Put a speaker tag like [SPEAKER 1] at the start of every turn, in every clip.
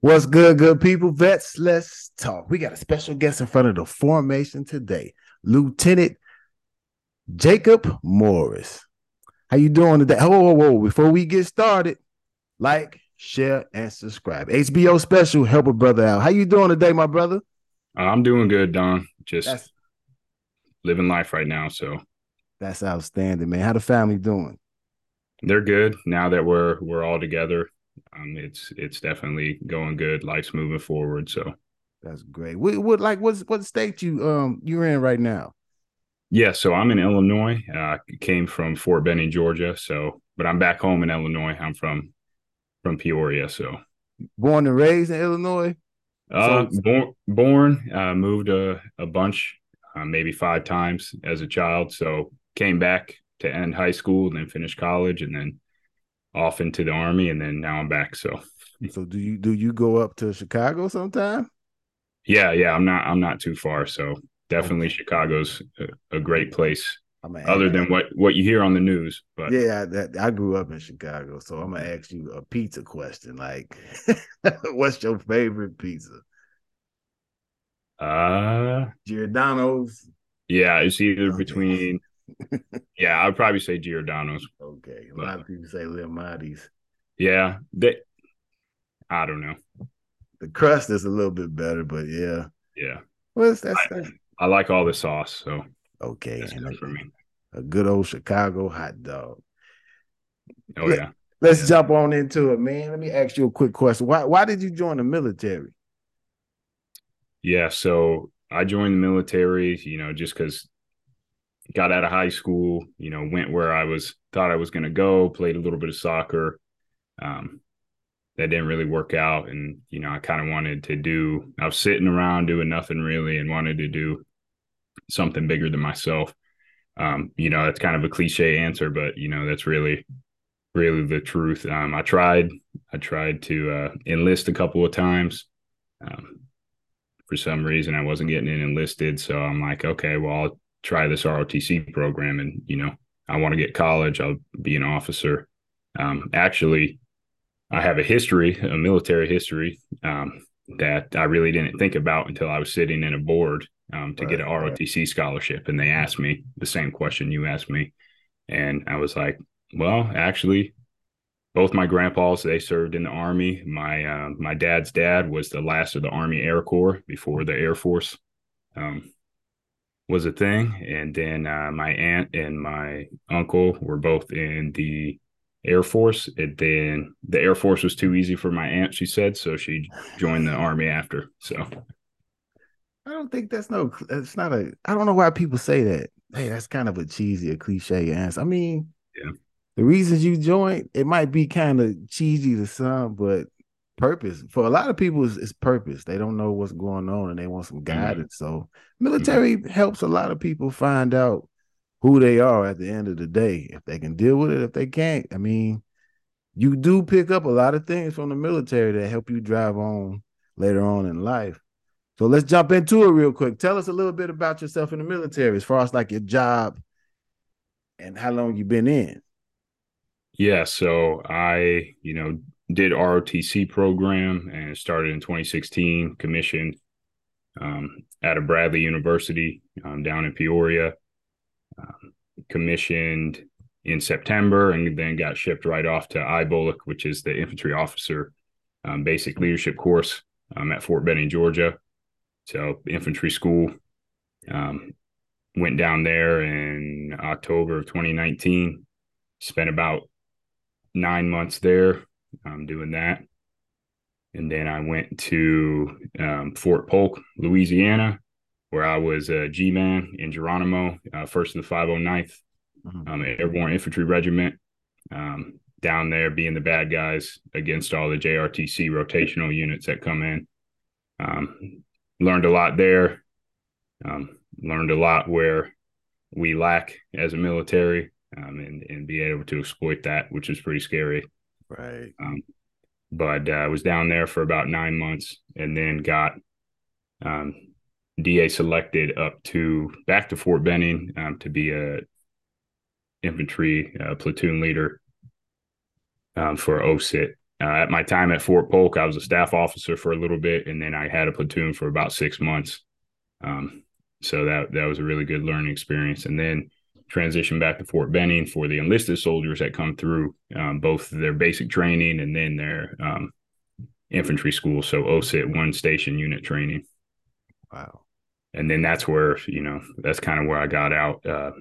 [SPEAKER 1] What's good, good people? Vets, let's talk. We got a special guest in front of the formation today, Lieutenant Jacob Morris. How you doing today? Whoa, whoa, whoa! Before we get started, like, share, and subscribe. HBO special, help a brother out. How you doing today, my brother?
[SPEAKER 2] Uh, I'm doing good, Don. Just
[SPEAKER 1] That's
[SPEAKER 2] living life right now. So
[SPEAKER 1] that's outstanding, man. How the family doing?
[SPEAKER 2] they're good now that we're we're all together. Um, it's it's definitely going good. Life's moving forward. So
[SPEAKER 1] That's great. What, what like what's what state you um you're in right now?
[SPEAKER 2] yeah, so I'm in Illinois. Uh, came from Fort Benning, Georgia. So, but I'm back home in Illinois. I'm from from Peoria. So,
[SPEAKER 1] Born and raised in Illinois.
[SPEAKER 2] uh,
[SPEAKER 1] So-
[SPEAKER 2] born born uh, moved a a bunch, uh, maybe five times as a child. So came back to end high school and then finish college and then off into the army and then now I'm back. So
[SPEAKER 1] So do you do you go up to Chicago sometime?
[SPEAKER 2] yeah, yeah, I'm not I'm not too far. So definitely Chicago's a, a great place
[SPEAKER 1] I'm
[SPEAKER 2] other
[SPEAKER 1] ask-
[SPEAKER 2] than what what you hear on the news. But
[SPEAKER 1] Yeah, I, that, I grew up in Chicago, so I'm gonna ask you a pizza question. Like, what's your favorite pizza?
[SPEAKER 2] uh
[SPEAKER 1] Giordano's.
[SPEAKER 2] yeah, it's either
[SPEAKER 1] Okay.
[SPEAKER 2] between yeah, I'd probably say Giordano's.
[SPEAKER 1] Okay, a lot of people say Lil.
[SPEAKER 2] Yeah, they I don't know.
[SPEAKER 1] The crust is a little bit better, but yeah.
[SPEAKER 2] Yeah.
[SPEAKER 1] Well, that's, that's,
[SPEAKER 2] I-
[SPEAKER 1] that's
[SPEAKER 2] I like all the sauce, so
[SPEAKER 1] okay.
[SPEAKER 2] that's good for me.
[SPEAKER 1] A, a good old Chicago hot dog.
[SPEAKER 2] Oh
[SPEAKER 1] Yeah.
[SPEAKER 2] yeah.
[SPEAKER 1] Let's
[SPEAKER 2] Yeah.
[SPEAKER 1] jump on into it, man. Let me ask you a quick question. Why why did you join the military?
[SPEAKER 2] Yeah, so I joined the military, you know, just because got out of high school, you know, went where I was thought I was going to go, played a little bit of soccer. Um, that didn't really work out, and you know, I kind of wanted to do. I was sitting around doing nothing really, and wanted to do something bigger than myself. Um, you know, that's kind of a cliche answer, but you know, that's really, really the truth. Um, I tried, I tried to uh, enlist a couple of times. Um, for some reason I wasn't getting in enlisted. So I'm like, okay, well, I'll try this ROTC program. And, you know, I want to get college. I'll be an officer. Um, actually, I have a history, a military history um, that I really didn't think about until I was sitting in a board um, to get an
[SPEAKER 1] Right, right.
[SPEAKER 2] ROTC scholarship. And they asked me the same question you asked me. And I was like, well, actually, both my grandpas they served in the army my uh, my dad's dad was the last of the army air corps before the air force um, was a thing and then uh, my aunt and my uncle were both in the air force and then the air force was too easy for my aunt she said so she joined the army after so
[SPEAKER 1] I don't think that's no. It's not a. I don't know why people say that. Hey, that's kind of a cheesy, a cliche answer. I mean,
[SPEAKER 2] Yeah.
[SPEAKER 1] the reasons you joined, it might be kind of cheesy to some, but purpose for a lot of people is, is purpose. They don't know what's going on and they want some mm-hmm. guidance. So, military helps a lot of people find out who they are at the end of the day. If they can deal with it, if they can't, I mean, you do pick up a lot of things from the military that help you drive on later on in life. So let's jump into it real quick. Tell us a little bit about yourself in the military, as far as like your job and how long you've been in.
[SPEAKER 2] Yeah, so I, you know, did ROTC program and started in 2016, commissioned um, at a Bradley University um, down in Peoria. Um, commissioned in September and then got shipped right off to IBOLC, which is the infantry officer um, basic leadership course um, at Fort Benning, Georgia. So infantry school. Um, went down there in October of 2019. Spent about nine months there um, doing that. And then I went to um, Fort Polk, Louisiana, where I was a G man in Geronimo, uh, first in the 509th
[SPEAKER 1] Mhm.
[SPEAKER 2] um, Airborne Infantry Regiment. Um, down there, being the bad guys against all the JRTC rotational units that come in. Um, learned a lot there. Um, learned a lot where we lack as a military, um, and and be able to exploit that, which is pretty scary.
[SPEAKER 1] Right.
[SPEAKER 2] Um, but uh, I was down there for about nine months, and then got um, DA selected up to back to Fort Benning um, to be a infantry uh, platoon leader um, for OSUT. uh, at my time at Fort Polk, I was a staff officer for a little bit, and then I had a platoon for about six months. Um, so that that was a really good learning experience. And then transitioned back to Fort Benning for the enlisted soldiers that come through um, both their basic training and then their um, infantry school. So OSUT one station unit training.
[SPEAKER 1] Wow.
[SPEAKER 2] And then that's where you know that's kind of where I got out. Uh,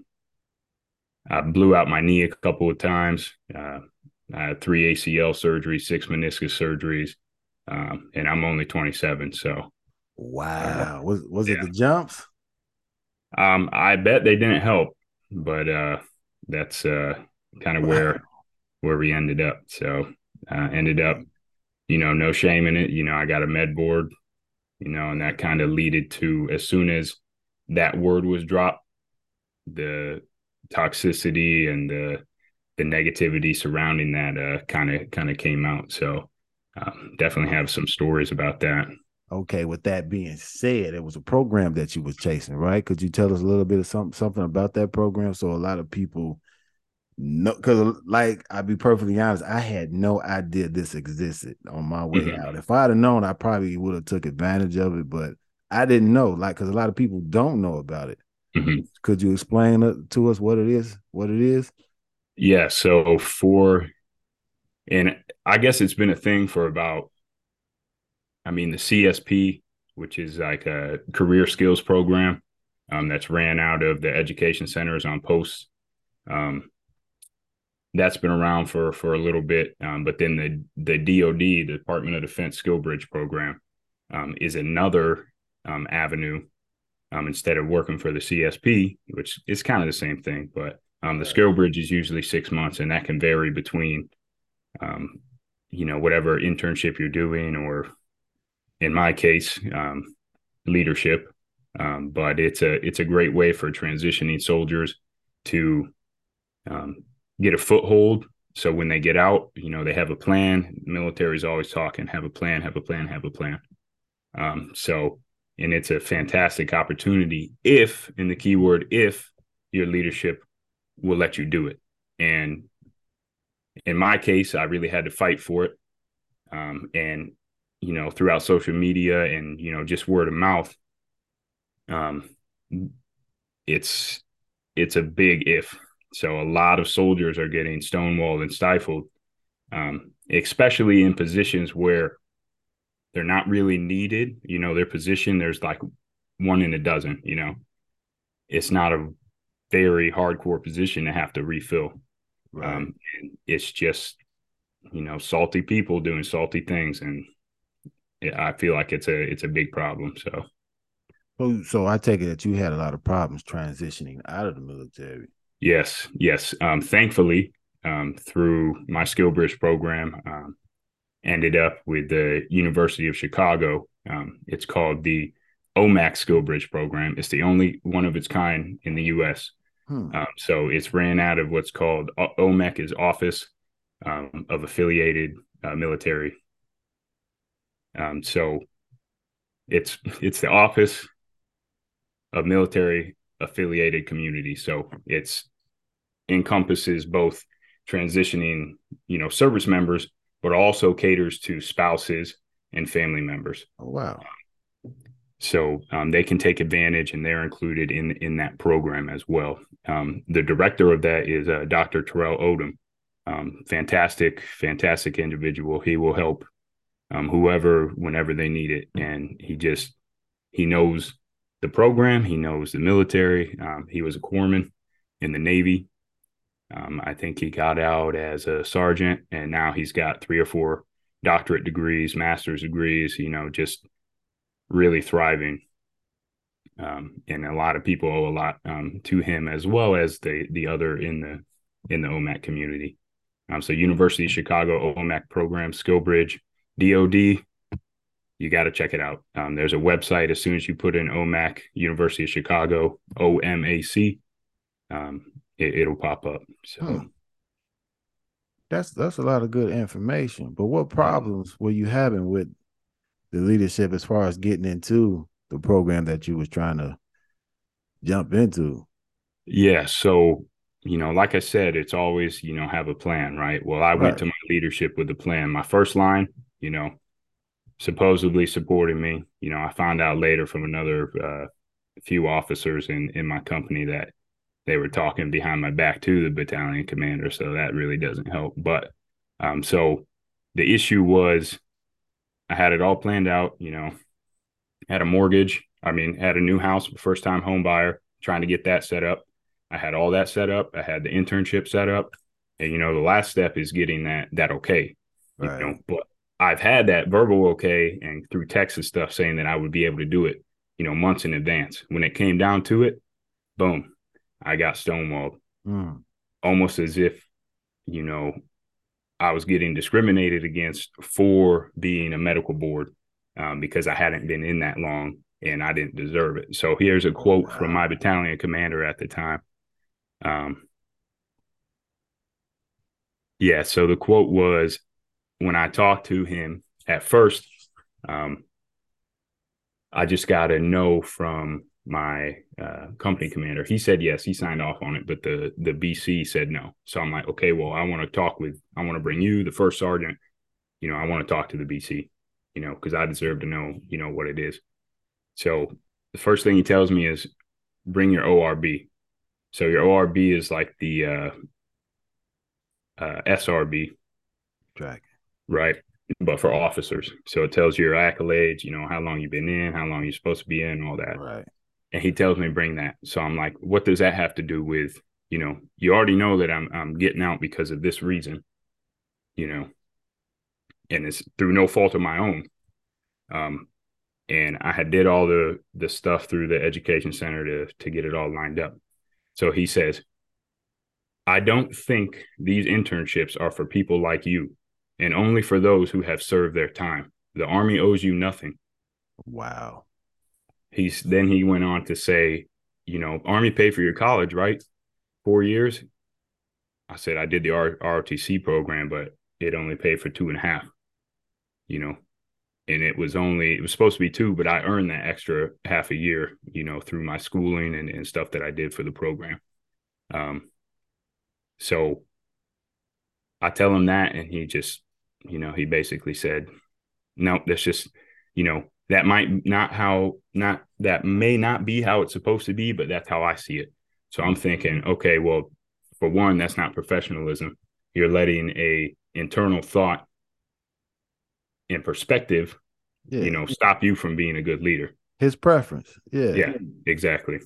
[SPEAKER 2] I blew out my knee a couple of times. Uh, I had three ACL surgeries, six meniscus surgeries, um, and I'm only 27. So,
[SPEAKER 1] wow, uh, was was yeah. it the jumps?
[SPEAKER 2] Um, I bet they didn't help, but uh, that's uh, kind of where where we ended up. So, uh, ended up, you know, no shame in it. You know, I got a med board, you know, and that kind of leaded to as soon as that word was dropped, the toxicity and the the negativity surrounding that kind of kind of came out. So um, definitely have some stories about that.
[SPEAKER 1] Okay, with that being said, it was a program that you was chasing, right? Could you tell us a little bit of something something about that program so a lot of people know? Because, like, I'll be perfectly honest, I had no idea this existed on my way mm-hmm. out. If I'd have known, I probably would have took advantage of it, but I didn't know. Like, because a lot of people don't know about it. Mm-hmm. Could you explain to us what it is? What it is?
[SPEAKER 2] Yeah. So for, and I guess it's been a thing for about, I mean, the CSP, which is like a career skills program um, that's ran out of the education centers on posts. Um, that's been around for for a little bit, um, but then the the DoD, the Department of Defense Skill Bridge program, um, is another um, avenue. Um, instead of working for the CSP, which is kind of the same thing, but um, the skill bridge is usually six months, and that can vary between, um, you know, whatever internship you're doing, or in my case, um, leadership. Um, but it's a it's a great way for transitioning soldiers to um, get a foothold. So when they get out, you know, they have a plan. Military is always talking, have a plan, have a plan, have a plan. Um, so, and it's a fantastic opportunity if, in the keyword if, your leadership will let you do it. And in my case, I really had to fight for it. Um, and you know, throughout social media and you know, just word of mouth, um, it's it's a big if. So a lot of soldiers are getting stonewalled and stifled, um, especially in positions where they're not really needed. You know, their position there's like one in a dozen. You know, it's not a very hardcore position to have to refill. Right. Um, it's just, you know, salty people doing salty things, and I feel like it's a it's a big problem. So,
[SPEAKER 1] so, so I take it that you had a lot of problems transitioning out of the military.
[SPEAKER 2] Yes, yes. Um, thankfully, um, through my skill bridge program, um, ended up with the University of Chicago. Um, it's called the OMAC Skill Bridge program. It's the only one of its kind in the U.S. Hmm. Um, so it's ran out of what's called OMAC is Office um, of Affiliated uh, Military. Um, so it's it's the Office of Military Affiliated Community. So it's encompasses both transitioning, you know, service members, but also caters to spouses and family members.
[SPEAKER 1] Oh, wow.
[SPEAKER 2] So um, they can take advantage, and they're included in in that program as well. Um, the director of that is uh, Dr. Terrell Odom. Um, fantastic, fantastic individual. He will help um, whoever whenever they need it, and he just he knows the program. He knows the military. Um, he was a corpsman in the Navy. Um, I think he got out as a sergeant, and now he's got three or four doctorate degrees, master's degrees. You know, just really thriving. Um, and a lot of people owe a lot um, to him as well as the the other in the in the OMAC community. Um, so University of Chicago OMAC program, SkillBridge, DoD, you got to check it out. Um, there's a website as soon as you put in OMAC, University of Chicago, OMAC, um, it, will pop up. So. Hmm.
[SPEAKER 1] That's that's a lot of good information. But what problems were you having with the leadership as far as getting into the program that you was trying to jump into?
[SPEAKER 2] Yeah. So you know, like I said, it's always, you know, have a plan, right? Well, I went to my leadership with a plan. My first line, you know, supposedly supporting me. You know, I found out later from another uh, few officers in in my company that they were talking behind my back to the battalion commander, so that really doesn't help. But um, so the issue was, I had it all planned out. You know, had a mortgage. I mean, had a new house, first time home buyer, trying to get that set up. I had all that set up. I had the internship set up, and you know, the last step is getting that that okay. Right. You know, but I've had that verbal okay and through text and stuff saying that I would be able to do it, you know, months in advance. When it came down to it, boom, I got stonewalled. Mm. Almost as if, you know, I was getting discriminated against for being a medical board um, because I hadn't been in that long and I didn't deserve it. So here's a quote wow. from my battalion commander at the time. Um, yeah, so the quote was when I talked to him at first, um, I just got a no from my uh, company commander. He said yes, he signed off on it, but the the BC said no. So I'm like, okay, well, I want to talk with, I want to bring you, the first sergeant. You know, I want to talk to the BC. You know, because I deserve to know, you know, what it is. So the first thing he tells me is, bring your ORB. So your ORB is like the uh, uh, SRB.
[SPEAKER 1] Track.
[SPEAKER 2] Right. But for officers. So it tells you your accolades, you know, how long you've been in, how long you're supposed to be in, all that.
[SPEAKER 1] Right.
[SPEAKER 2] And he tells me bring that. So I'm like, what does that have to do with, you know, you already know that I'm I'm getting out because of this reason, you know, and it's through no fault of my own. Um, and I had did all the the stuff through the education center to to get it all lined up. So he says, I don't think these internships are for people like you and only for those who have served their time. The army owes you nothing.
[SPEAKER 1] Wow.
[SPEAKER 2] He's then he went on to say, you know, army paid for your college, right? Four years. I said I did the R- ROTC program, but it only paid for two and a half. You know, and it was only it was supposed to be two, but I earned that extra half a year, you know, through my schooling and, and stuff that I did for the program. Um, so I tell him that, and he just you know, he basically said, "No, that's just, you know, that might not how not that may not be how it's supposed to be, but that's how I see it." So I'm thinking, okay, well, for one, that's not professionalism. You're letting a internal thought and perspective, yeah. you know, stop you from being a good leader.
[SPEAKER 1] His preference. Yeah.
[SPEAKER 2] Yeah, exactly.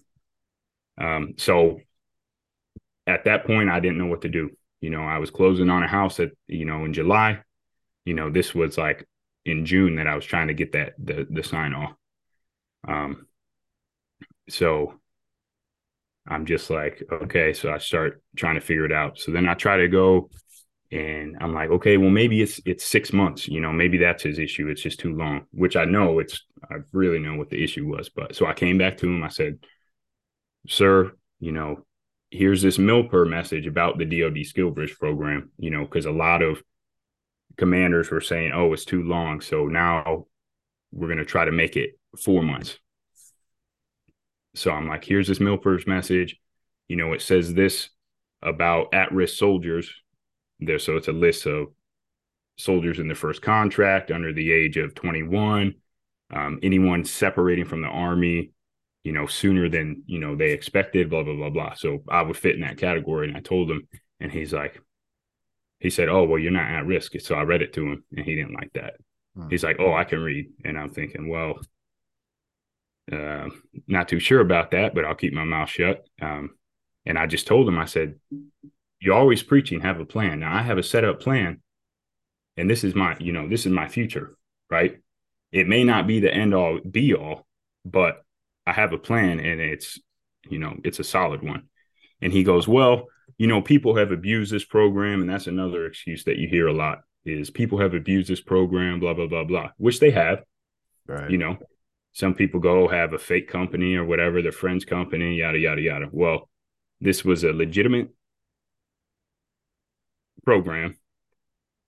[SPEAKER 2] Um, so at that point, I didn't know what to do. You know, I was closing on a house at, you know, in July you know, this was like in June that I was trying to get that the the sign off. Um, so I'm just like, okay, so I start trying to figure it out. So then I try to go and I'm like, okay, well maybe it's it's six months, you know, maybe that's his issue. It's just too long, which I know it's I really know what the issue was. But so I came back to him, I said, Sir, you know, here's this MILPER message about the DoD skill bridge program, you know, because a lot of commanders were saying, "Oh, it's too long." So now we're going to try to make it four months. So I'm like, "Here's this MILPERS message. You know, it says this about at-risk soldiers. There, so it's a list of soldiers in their first contract under the age of 21. Um, anyone separating from the army, you know, sooner than you know they expected. Blah blah blah blah. So I would fit in that category, and I told him, and he's like, he said, "Oh, well, you're not at risk." So I read it to him, and he didn't like that. Hmm. He's like, "Oh, I can read," and I'm thinking, "Well, uh, not too sure about that, but I'll keep my mouth shut." Um, and I just told him, I said, "You're always preaching, have a plan. Now I have a set up plan, and this is my, you know, this is my future, right? It may not be the end all be all, but I have a plan, and it's, you know, it's a solid one." And he goes, "Well." You know, people have abused this program, and that's another excuse that you hear a lot is people have abused this program, blah blah blah blah, which they have. Right. You know, some people go have a fake company or whatever, their friend's company, yada yada yada. Well, this was a legitimate program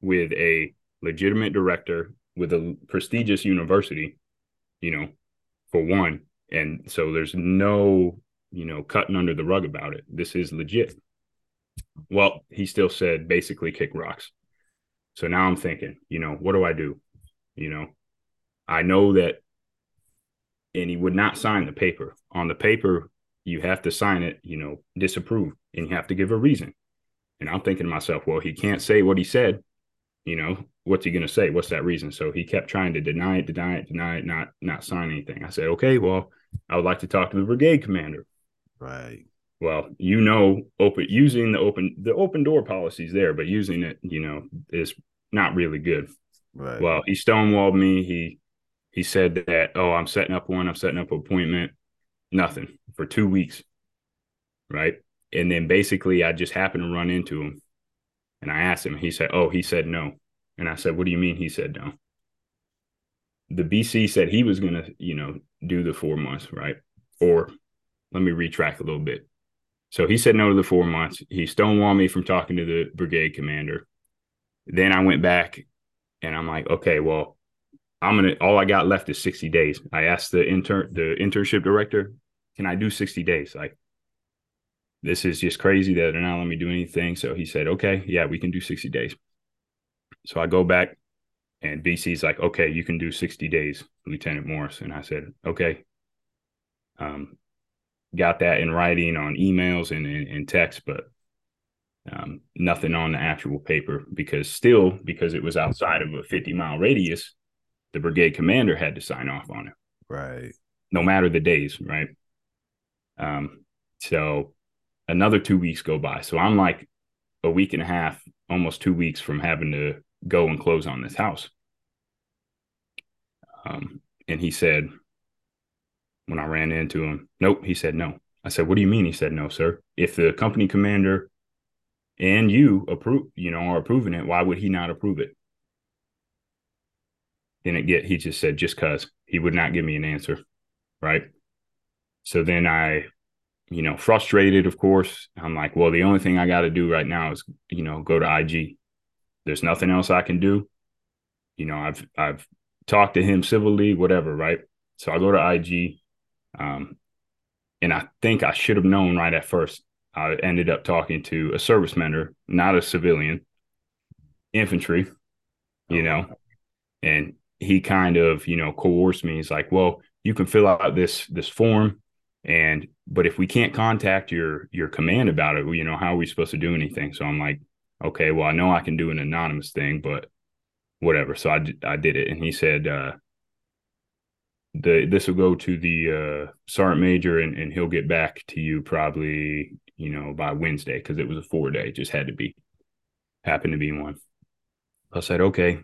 [SPEAKER 2] with a legitimate director with a prestigious university, you know, for one. And so there's no, you know, cutting under the rug about it. This is legit Well, he still said basically kick rocks. So now I'm thinking, you know, what do I do? You know, I know that, and he would not sign the paper. On the paper, you have to sign it, you know, disapprove, and you have to give a reason. And I'm thinking to myself, well, he can't say what he said. You know, what's he going to say? What's that reason? So he kept trying to deny it, deny it, deny it, not not sign anything. I said, okay, well, I would like to talk to the brigade commander.
[SPEAKER 1] Right.
[SPEAKER 2] Well, you know, open using the open the open door policies there, but using it, you know, is not really good.
[SPEAKER 1] Right.
[SPEAKER 2] Well, he stonewalled me. He he said that, oh, I'm setting up one, I'm setting up an appointment. Nothing for two weeks. Right. And then basically I just happened to run into him and I asked him, he said, Oh, he said no. And I said, What do you mean? He said no. The BC said he was gonna, you know, do the four months, right? Or let me retract a little bit. So he said no to the four months. He stonewalled me from talking to the brigade commander. Then I went back and I'm like, okay, well, I'm gonna all I got left is 60 days. I asked the intern the internship director, can I do 60 days? Like this is just crazy that they're not letting me do anything. So he said, okay, yeah, we can do 60 days. So I go back and BC's like, okay, you can do 60 days, Lieutenant Morris. And I said, okay. Um, got that in writing on emails and, and, and text, but um, nothing on the actual paper because still, because it was outside of a 50 mile radius, the brigade commander had to sign off on it.
[SPEAKER 1] Right.
[SPEAKER 2] No matter the days, right? Um, so another two weeks go by. So I'm like a week and a half, almost two weeks from having to go and close on this house. Um, and he said, when I ran into him, nope, he said no. I said, what do you mean? He said, no, sir. If the company commander and you approve, you know, are approving it, why would he not approve it? Didn't get, he just said, just cause he would not give me an answer. Right. So then I you know, frustrated, of course. I'm like, well, the only thing I got to do right now is, you know, go to IG. There's nothing else I can do. You know, I've I've talked to him civilly, whatever, right? So I go to IG, um, and I think I should have known right at first. I ended up talking to a service member, not a civilian, infantry, you oh, know, and he kind of, you know, coerced me. He's like, well, you can fill out this this form and but if we can't contact your your command about it, well, you know, how are we supposed to do anything? So I'm like, okay, well, I know I can do an anonymous thing, but whatever. So I I did it, and he said, uh, the this will go to the uh, sergeant major, and and he'll get back to you probably, you know, by Wednesday because it was a four day, just had to be, happened to be one. I said, okay.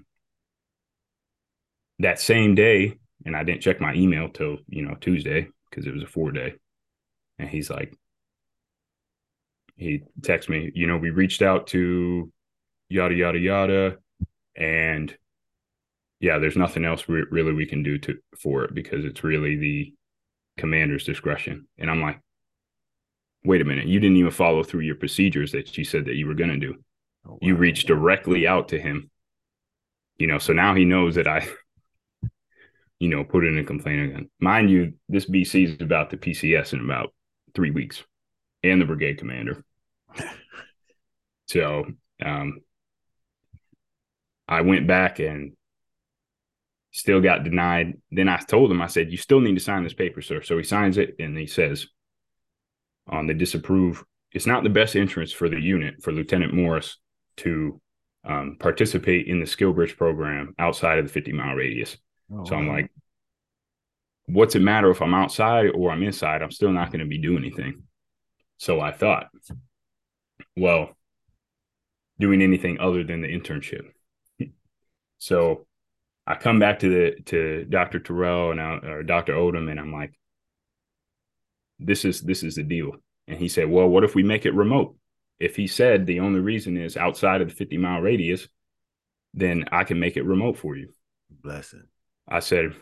[SPEAKER 2] That same day, and I didn't check my email till you know Tuesday because it was a four day. And he's like, he texts me, you know, we reached out to yada, yada, yada. And yeah, there's nothing else we, really we can do to for it because it's really the commander's discretion. And I'm like, wait a minute, you didn't even follow through your procedures that you said that you were going to do. Oh, wow. You reached directly out to him. You know, so now he knows that I you know, put in a complaint again. Mind you, this BC is about the PCS in about three weeks and the brigade commander. so um, I went back and still got denied. Then I told him, I said, You still need to sign this paper, sir. So he signs it and he says on the disapprove, it's not the best interest for the unit for Lieutenant Morris to um, participate in the skill bridge program outside of the 50 mile radius. Oh, so I'm like, what's it matter if I'm outside or I'm inside? I'm still not going to be doing anything. So I thought, well, doing anything other than the internship. so I come back to the to Dr. Terrell and uh, or Dr. Odom, and I'm like, this is this is the deal. And he said, well, what if we make it remote? If he said the only reason is outside of the 50 mile radius, then I can make it remote for you.
[SPEAKER 1] Blessing.
[SPEAKER 2] I said,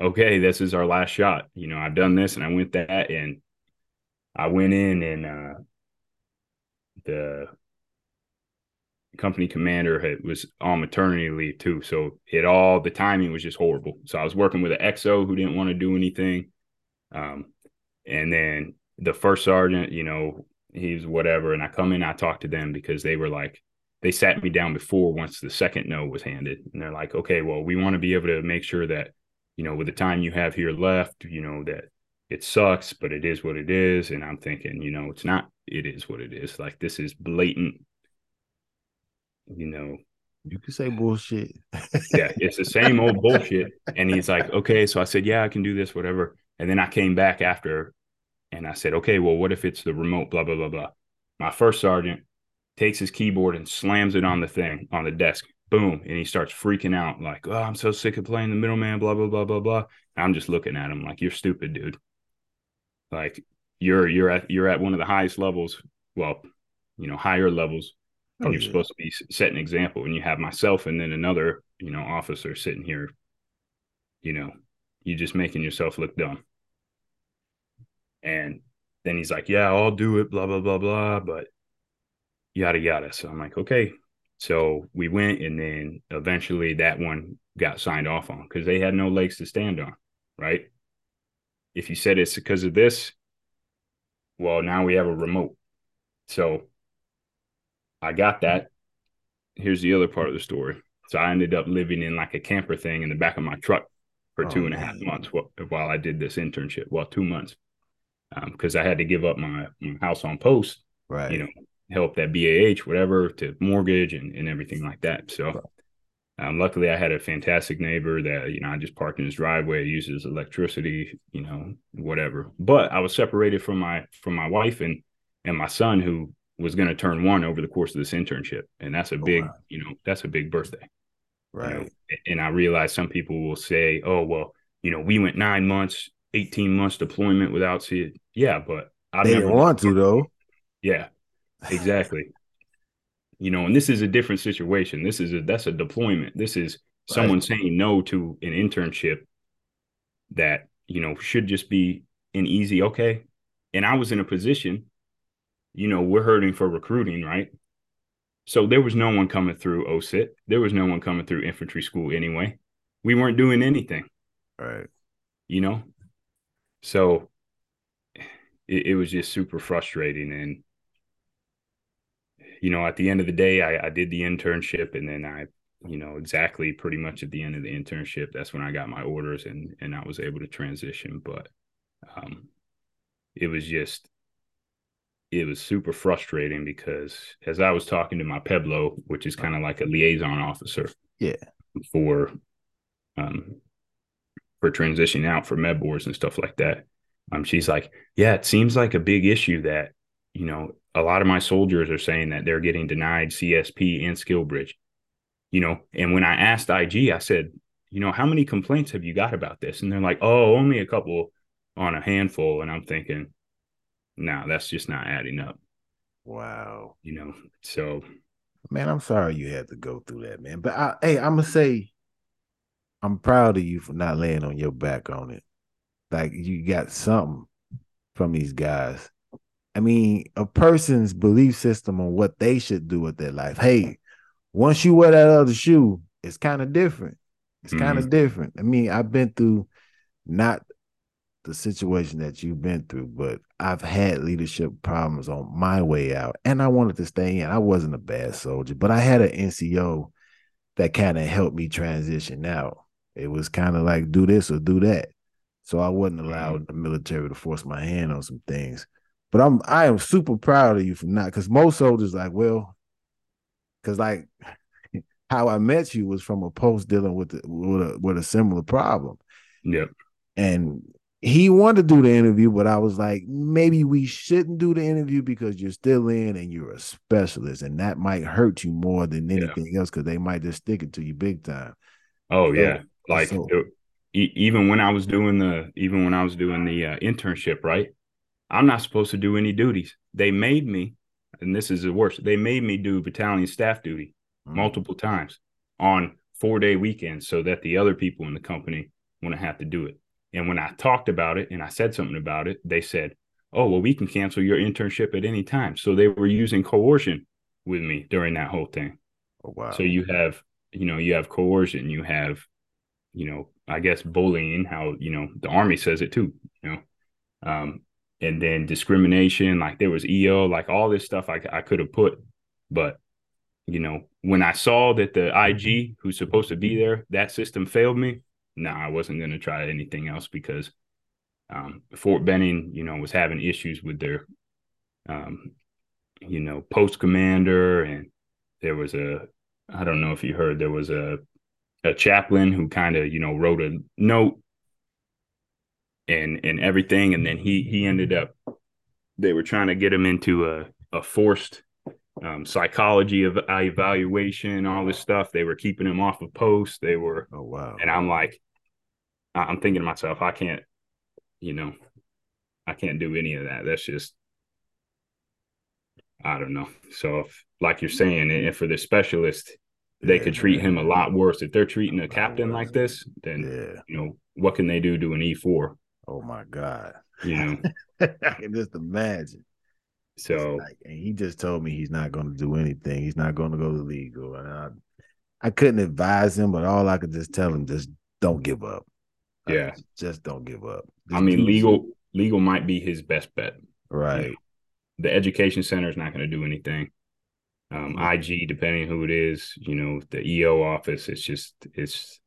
[SPEAKER 2] okay, this is our last shot. You know, I've done this and I went that and I went in and uh, the company commander had, was on maternity leave too. So it all the timing was just horrible. So I was working with an XO who didn't want to do anything. Um, and then the first sergeant, you know, he's whatever. And I come in, I talk to them because they were like, they sat me down before once the second no was handed. And they're like, okay, well, we want to be able to make sure that, you know, with the time you have here left, you know, that it sucks, but it is what it is. And I'm thinking, you know, it's not, it is what it is. Like this is blatant, you know.
[SPEAKER 1] You can say bullshit.
[SPEAKER 2] yeah, it's the same old bullshit. And he's like, okay. So I said, yeah, I can do this, whatever. And then I came back after and I said, okay, well, what if it's the remote, blah, blah, blah, blah. My first sergeant takes his keyboard and slams it on the thing, on the desk. Boom. And he starts freaking out, like, oh, I'm so sick of playing the middleman, blah, blah, blah, blah, blah. I'm just looking at him like, you're stupid, dude. Like you're you're at you're at one of the highest levels, well, you know, higher levels. And oh, you're supposed to be setting an example. And you have myself and then another, you know, officer sitting here, you know, you just making yourself look dumb. And then he's like, Yeah, I'll do it, blah, blah, blah, blah. But yada yada. So I'm like, okay. So we went and then eventually that one got signed off on because they had no legs to stand on, right? If you said it's because of this, well, now we have a remote. So I got that. Here's the other part of the story. So I ended up living in like a camper thing in the back of my truck for oh, two and a half months while I did this internship. Well, two months because um, I had to give up my, my house on post,
[SPEAKER 1] right?
[SPEAKER 2] You know, help that BAH, whatever, to mortgage and, and everything like that. So, um, luckily, I had a fantastic neighbor that you know I just parked in his driveway, uses electricity, you know, whatever. But I was separated from my from my wife and and my son, who was going to turn one over the course of this internship, and that's a oh, big, wow. you know, that's a big birthday,
[SPEAKER 1] right? You
[SPEAKER 2] know? And I realize some people will say, "Oh, well, you know, we went nine months, eighteen months deployment without seeing." Yeah, but
[SPEAKER 1] I didn't want to though.
[SPEAKER 2] Yeah, exactly. you know, and this is a different situation. This is a that's a deployment. This is right. someone saying no to an internship that, you know, should just be an easy okay. And I was in a position, you know, we're hurting for recruiting, right? So there was no one coming through OSUT. There was no one coming through infantry school anyway. We weren't doing anything.
[SPEAKER 1] Right.
[SPEAKER 2] You know? So it, it was just super frustrating. And you know, at the end of the day, I, I did the internship and then I, you know, exactly pretty much at the end of the internship, that's when I got my orders and and I was able to transition. But um it was just it was super frustrating because as I was talking to my PEBLO, which is kind of like a liaison officer,
[SPEAKER 1] yeah,
[SPEAKER 2] for um for transitioning out for med boards and stuff like that. Um, she's like, yeah, it seems like a big issue that you know a lot of my soldiers are saying that they're getting denied CSP and SkillBridge. You know, and when I asked IG, I said, you know, how many complaints have you got about this? And they're like, oh, only a couple on a handful. And I'm thinking, no, nah, that's just not adding up.
[SPEAKER 1] Wow.
[SPEAKER 2] You know, so
[SPEAKER 1] man, I'm sorry you had to go through that, man. But I, hey, I'm gonna say, I'm proud of you for not laying on your back on it. Like you got something from these guys. I mean, a person's belief system on what they should do with their life. Hey, once you wear that other shoe, it's kind of different. It's mm-hmm. kind of different. I mean, I've been through not the situation that you've been through, but I've had leadership problems on my way out, and I wanted to stay in. I wasn't a bad soldier, but I had an NCO that kind of helped me transition out. It was kind of like do this or do that. So I wasn't mm-hmm. allowed the military to force my hand on some things. But I'm I am super proud of you for not because most soldiers like, well, because like how I met you was from a post dealing with the, with a with a similar problem.
[SPEAKER 2] Yep.
[SPEAKER 1] And he wanted to do the interview, but I was like, maybe we shouldn't do the interview because you're still in and you're a specialist, and that might hurt you more than anything yeah. else because they might just stick it to you big time.
[SPEAKER 2] Oh so, yeah, like so, it, even when I was doing the even when I was doing the uh, internship, right? I'm not supposed to do any duties. They made me, and this is the worst. They made me do battalion staff duty mm-hmm. multiple times on four day weekends, so that the other people in the company wouldn't have to do it. And when I talked about it and I said something about it, they said, "Oh, well, we can cancel your internship at any time." So they were using coercion with me during that whole thing.
[SPEAKER 1] Oh, wow.
[SPEAKER 2] So you have, you know, you have coercion, you have, you know, I guess bullying, how, you know, the army says it too, you know. Um, and then discrimination. Like there was EO, like all this stuff I I could have put, but you know, when I saw that the IG who's supposed to be there, that system failed me. Nah, I wasn't going to try anything else because um, Fort Benning, you know, was having issues with their, um, you know, post commander, and there was a, I don't know if you heard, there was a, a chaplain who kind of, you know, wrote a note and and everything, and then he he ended up, they were trying to get him into a a forced um, psychology of evaluation, all this stuff. They were keeping him off of posts. They were,
[SPEAKER 1] oh wow.
[SPEAKER 2] And I'm like, I'm thinking to myself, I can't, you know, I can't do any of that. That's just, I don't know. So, if, like you're saying, and for the specialist, they yeah, could treat him a lot worse. If they're treating a captain like this, then yeah. you know what can they do to an E4?
[SPEAKER 1] Oh my god!
[SPEAKER 2] You know,
[SPEAKER 1] I can just imagine.
[SPEAKER 2] So
[SPEAKER 1] like, and he just told me he's not going to do anything. He's not going to go to legal, and I, I couldn't advise him, but all I could just tell him just don't give up.
[SPEAKER 2] Yeah,
[SPEAKER 1] like, just don't give up.
[SPEAKER 2] Just I mean, legal legal might be his best bet.
[SPEAKER 1] Right. You know,
[SPEAKER 2] the education center is not going to do anything. Um, IG, depending who it is, you know, the EO office, it's just it's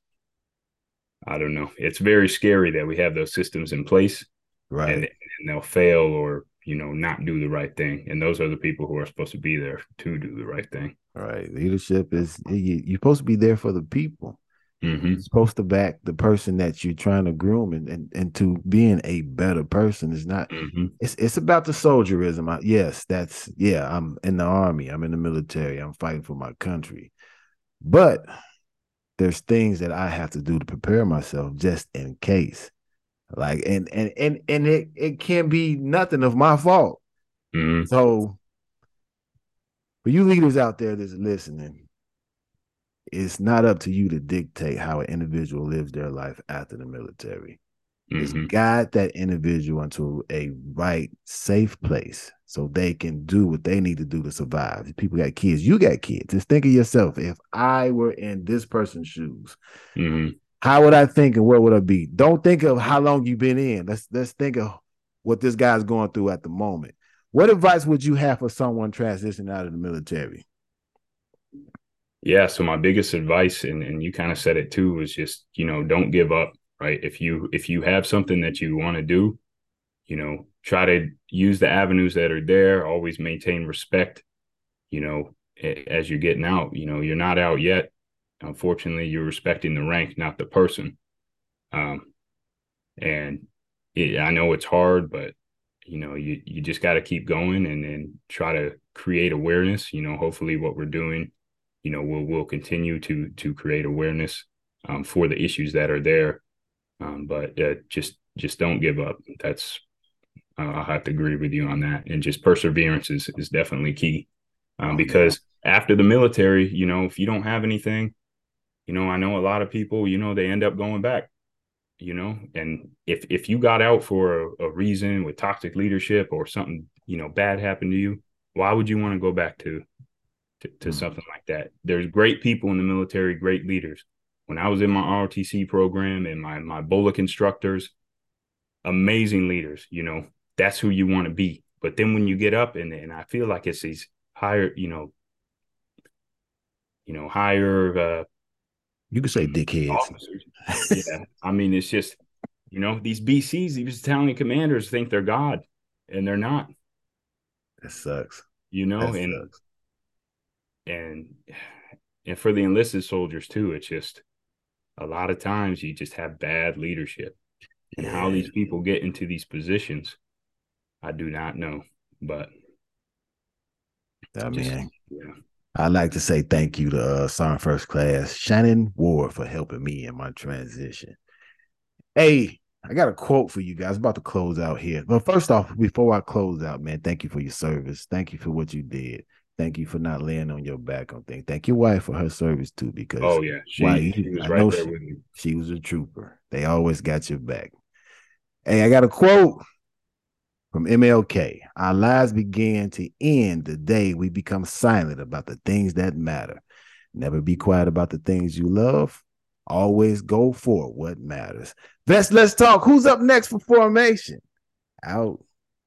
[SPEAKER 2] I don't know. It's very scary that we have those systems in place,
[SPEAKER 1] right? And,
[SPEAKER 2] and they'll fail or you know, not do the right thing. And those are the people who are supposed to be there to do the right thing.
[SPEAKER 1] Right. Leadership is you're supposed to be there for the people.
[SPEAKER 2] Mm-hmm.
[SPEAKER 1] You're supposed to back the person that you're trying to groom and, and, and to being a better person is not
[SPEAKER 2] mm-hmm.
[SPEAKER 1] it's it's about the soldierism. I, yes, that's yeah, I'm in the army, I'm in the military, I'm fighting for my country. But there's things that I have to do to prepare myself just in case. Like and and and and it it can't be nothing of my fault.
[SPEAKER 2] Mm-hmm.
[SPEAKER 1] So for you leaders out there that's listening, it's not up to you to dictate how an individual lives their life after the military. Mm-hmm. It's guide that individual into a right, safe place so they can do what they need to do to survive. If people got kids, you got kids. Just think of yourself. If I were in this person's shoes,
[SPEAKER 2] mm-hmm.
[SPEAKER 1] How would I think and where would I be? Don't think of how long you've been in. Let's let's think of what this guy's going through at the moment. What advice would you have for someone transitioning out of the military?
[SPEAKER 2] Yeah, so my biggest advice, and, and you kind of said it too, was just, you know, don't give up, right? If you if you have something that you want to do, you know, try to use the avenues that are there, always maintain respect, you know, as you're getting out. You know, you're not out yet. Unfortunately, you're respecting the rank, not the person. Um, and it, I know it's hard, but you know, you you just got to keep going and then try to create awareness. You know, hopefully, what we're doing, you know, we'll we'll continue to to create awareness um, for the issues that are there. Um, but uh, just just don't give up. That's uh, I'll have to agree with you on that. And just perseverance is is definitely key, um, oh, because after the military, you know, if you don't have anything, you know, I know a lot of people, you know, they end up going back, you know, and if if you got out for a, a reason with toxic leadership or something, you know, bad happened to you, why would you want to go back to to, to mm-hmm. something like that? There's great people in the military, great leaders. When I was in my ROTC program and my my BOLC instructors, amazing leaders, you know, that's who you want to be. But then when you get up and and I feel like it's these higher, you know, you know, higher uh,
[SPEAKER 1] you could say dickheads.
[SPEAKER 2] yeah. I mean, it's just, you know, these BCs, these battalion commanders think they're God and they're not.
[SPEAKER 1] That sucks.
[SPEAKER 2] You know,
[SPEAKER 1] that
[SPEAKER 2] and
[SPEAKER 1] sucks.
[SPEAKER 2] and and for the enlisted soldiers too, it's just a lot of times you just have bad leadership. And yeah. how these people get into these positions, I do not know. But
[SPEAKER 1] I mean, yeah. I'd like to say thank you to uh, Sergeant First Class Shannon Ward for helping me in my transition. Hey, I got a quote for you guys. I'm about to close out here. But first off, before I close out, man, thank you for your service. Thank you for what you did. Thank you for not laying on your back on things. Thank your wife for her service too, because
[SPEAKER 2] oh yeah, she,
[SPEAKER 1] she was I right there she, with you. She was a trooper. They always got your back. Hey, I got a quote from MLK, our lives began to end the day we become silent about the things that matter. Never be quiet about the things you love. Always go for what matters. Best let's talk. Who's up next for formation? Out.